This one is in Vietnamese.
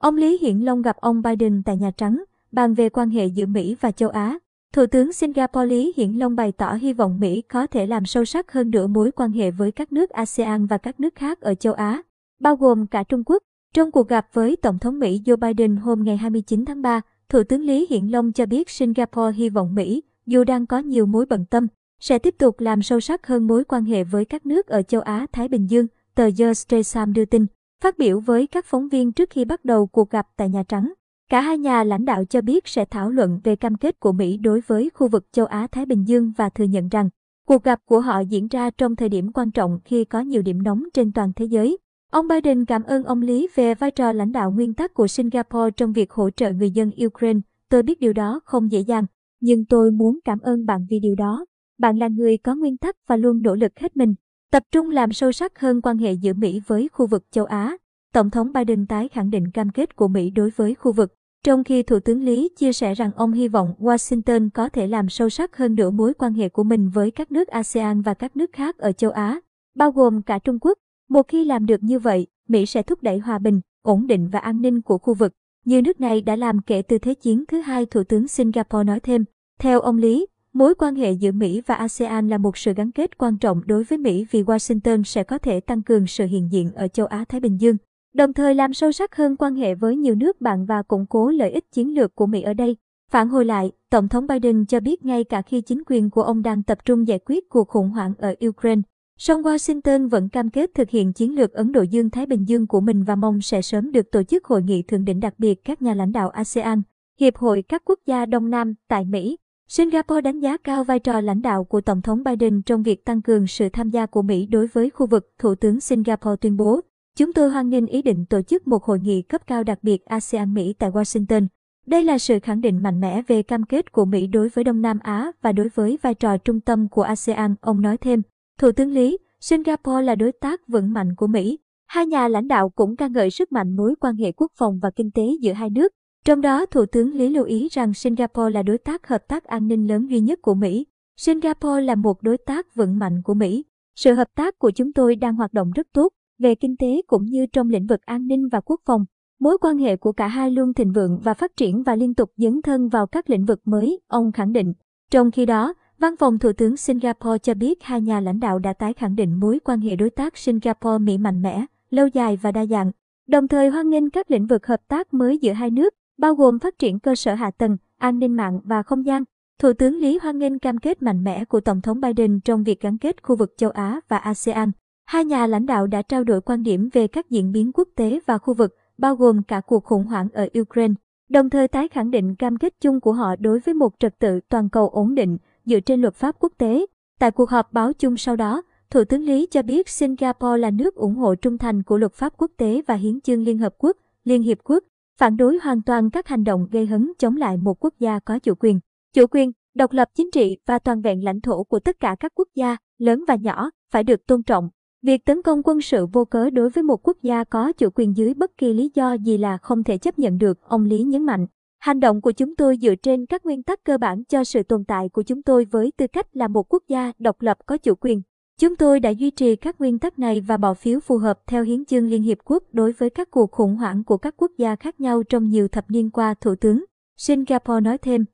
Ông Lý Hiển Long gặp ông Biden tại Nhà Trắng, bàn về quan hệ giữa Mỹ và châu Á. Thủ tướng Singapore Lý Hiển Long bày tỏ hy vọng Mỹ có thể làm sâu sắc hơn nữa mối quan hệ với các nước ASEAN và các nước khác ở châu Á, bao gồm cả Trung Quốc. Trong cuộc gặp với Tổng thống Mỹ Joe Biden hôm ngày 29 tháng 3, Thủ tướng Lý Hiển Long cho biết Singapore hy vọng Mỹ, dù đang có nhiều mối bận tâm, sẽ tiếp tục làm sâu sắc hơn mối quan hệ với các nước ở châu Á-Thái Bình Dương, tờ The Straits đưa tin. Phát biểu với các phóng viên trước khi bắt đầu cuộc gặp tại Nhà Trắng, cả hai nhà lãnh đạo cho biết sẽ thảo luận về cam kết của Mỹ đối với khu vực châu Á-Thái Bình Dương và thừa nhận rằng cuộc gặp của họ diễn ra trong thời điểm quan trọng khi có nhiều điểm nóng trên toàn thế giới. Ông Biden cảm ơn ông Lý về vai trò lãnh đạo nguyên tắc của Singapore trong việc hỗ trợ người dân Ukraine. Tôi biết điều đó không dễ dàng, nhưng tôi muốn cảm ơn bạn vì điều đó. Bạn là người có nguyên tắc và luôn nỗ lực hết mình. Tập trung làm sâu sắc hơn quan hệ giữa Mỹ với khu vực châu Á. Tổng thống Biden tái khẳng định cam kết của Mỹ đối với khu vực, trong khi Thủ tướng Lý chia sẻ rằng ông hy vọng Washington có thể làm sâu sắc hơn nữa mối quan hệ của mình với các nước ASEAN và các nước khác ở châu Á, bao gồm cả Trung Quốc. Một khi làm được như vậy, Mỹ sẽ thúc đẩy hòa bình, ổn định và an ninh của khu vực, như nước này đã làm kể từ Thế chiến thứ hai Thủ tướng Singapore nói thêm. Theo ông Lý, Mối quan hệ giữa Mỹ và ASEAN là một sự gắn kết quan trọng đối với Mỹ vì Washington sẽ có thể tăng cường sự hiện diện ở châu Á-Thái Bình Dương, đồng thời làm sâu sắc hơn quan hệ với nhiều nước bạn và củng cố lợi ích chiến lược của Mỹ ở đây. Phản hồi lại, Tổng thống Biden cho biết ngay cả khi chính quyền của ông đang tập trung giải quyết cuộc khủng hoảng ở Ukraine, song Washington vẫn cam kết thực hiện chiến lược Ấn Độ Dương-Thái Bình Dương của mình và mong sẽ sớm được tổ chức hội nghị thượng đỉnh đặc biệt các nhà lãnh đạo ASEAN, Hiệp hội các quốc gia Đông Nam tại Mỹ. Singapore đánh giá cao vai trò lãnh đạo của Tổng thống Biden trong việc tăng cường sự tham gia của Mỹ đối với khu vực, Thủ tướng Singapore tuyên bố. Chúng tôi hoan nghênh ý định tổ chức một hội nghị cấp cao đặc biệt ASEAN-Mỹ tại Washington. Đây là sự khẳng định mạnh mẽ về cam kết của Mỹ đối với Đông Nam Á và đối với vai trò trung tâm của ASEAN, ông nói thêm. Thủ tướng Lý, Singapore là đối tác vững mạnh của Mỹ. Hai nhà lãnh đạo cũng ca ngợi sức mạnh mối quan hệ quốc phòng và kinh tế giữa hai nước. Trong đó, Thủ tướng Lý lưu ý rằng Singapore là đối tác hợp tác an ninh lớn duy nhất của Mỹ. Singapore là một đối tác vững mạnh của Mỹ. Sự hợp tác của chúng tôi đang hoạt động rất tốt, về kinh tế cũng như trong lĩnh vực an ninh và quốc phòng. Mối quan hệ của cả hai luôn thịnh vượng và phát triển và liên tục dấn thân vào các lĩnh vực mới, ông khẳng định. Trong khi đó, Văn phòng Thủ tướng Singapore cho biết hai nhà lãnh đạo đã tái khẳng định mối quan hệ đối tác Singapore-Mỹ mạnh mẽ, lâu dài và đa dạng, đồng thời hoan nghênh các lĩnh vực hợp tác mới giữa hai nước, bao gồm phát triển cơ sở hạ tầng, an ninh mạng và không gian. Thủ tướng Lý hoan nghênh cam kết mạnh mẽ của Tổng thống Biden trong việc gắn kết khu vực châu Á và ASEAN. Hai nhà lãnh đạo đã trao đổi quan điểm về các diễn biến quốc tế và khu vực, bao gồm cả cuộc khủng hoảng ở Ukraine, đồng thời tái khẳng định cam kết chung của họ đối với một trật tự toàn cầu ổn định dựa trên luật pháp quốc tế. Tại cuộc họp báo chung sau đó, Thủ tướng Lý cho biết Singapore là nước ủng hộ trung thành của luật pháp quốc tế và hiến chương Liên Hợp Quốc, Liên Hiệp Quốc, phản đối hoàn toàn các hành động gây hấn chống lại một quốc gia có chủ quyền. Chủ quyền, độc lập chính trị và toàn vẹn lãnh thổ của tất cả các quốc gia, lớn và nhỏ, phải được tôn trọng. Việc tấn công quân sự vô cớ đối với một quốc gia có chủ quyền dưới bất kỳ lý do gì là không thể chấp nhận được, ông Lý nhấn mạnh. Hành động của chúng tôi dựa trên các nguyên tắc cơ bản cho sự tồn tại của chúng tôi với tư cách là một quốc gia độc lập có chủ quyền. Chúng tôi đã duy trì các nguyên tắc này và bỏ phiếu phù hợp theo hiến chương Liên Hiệp Quốc đối với các cuộc khủng hoảng của các quốc gia khác nhau trong nhiều thập niên qua, Thủ tướng Singapore nói thêm.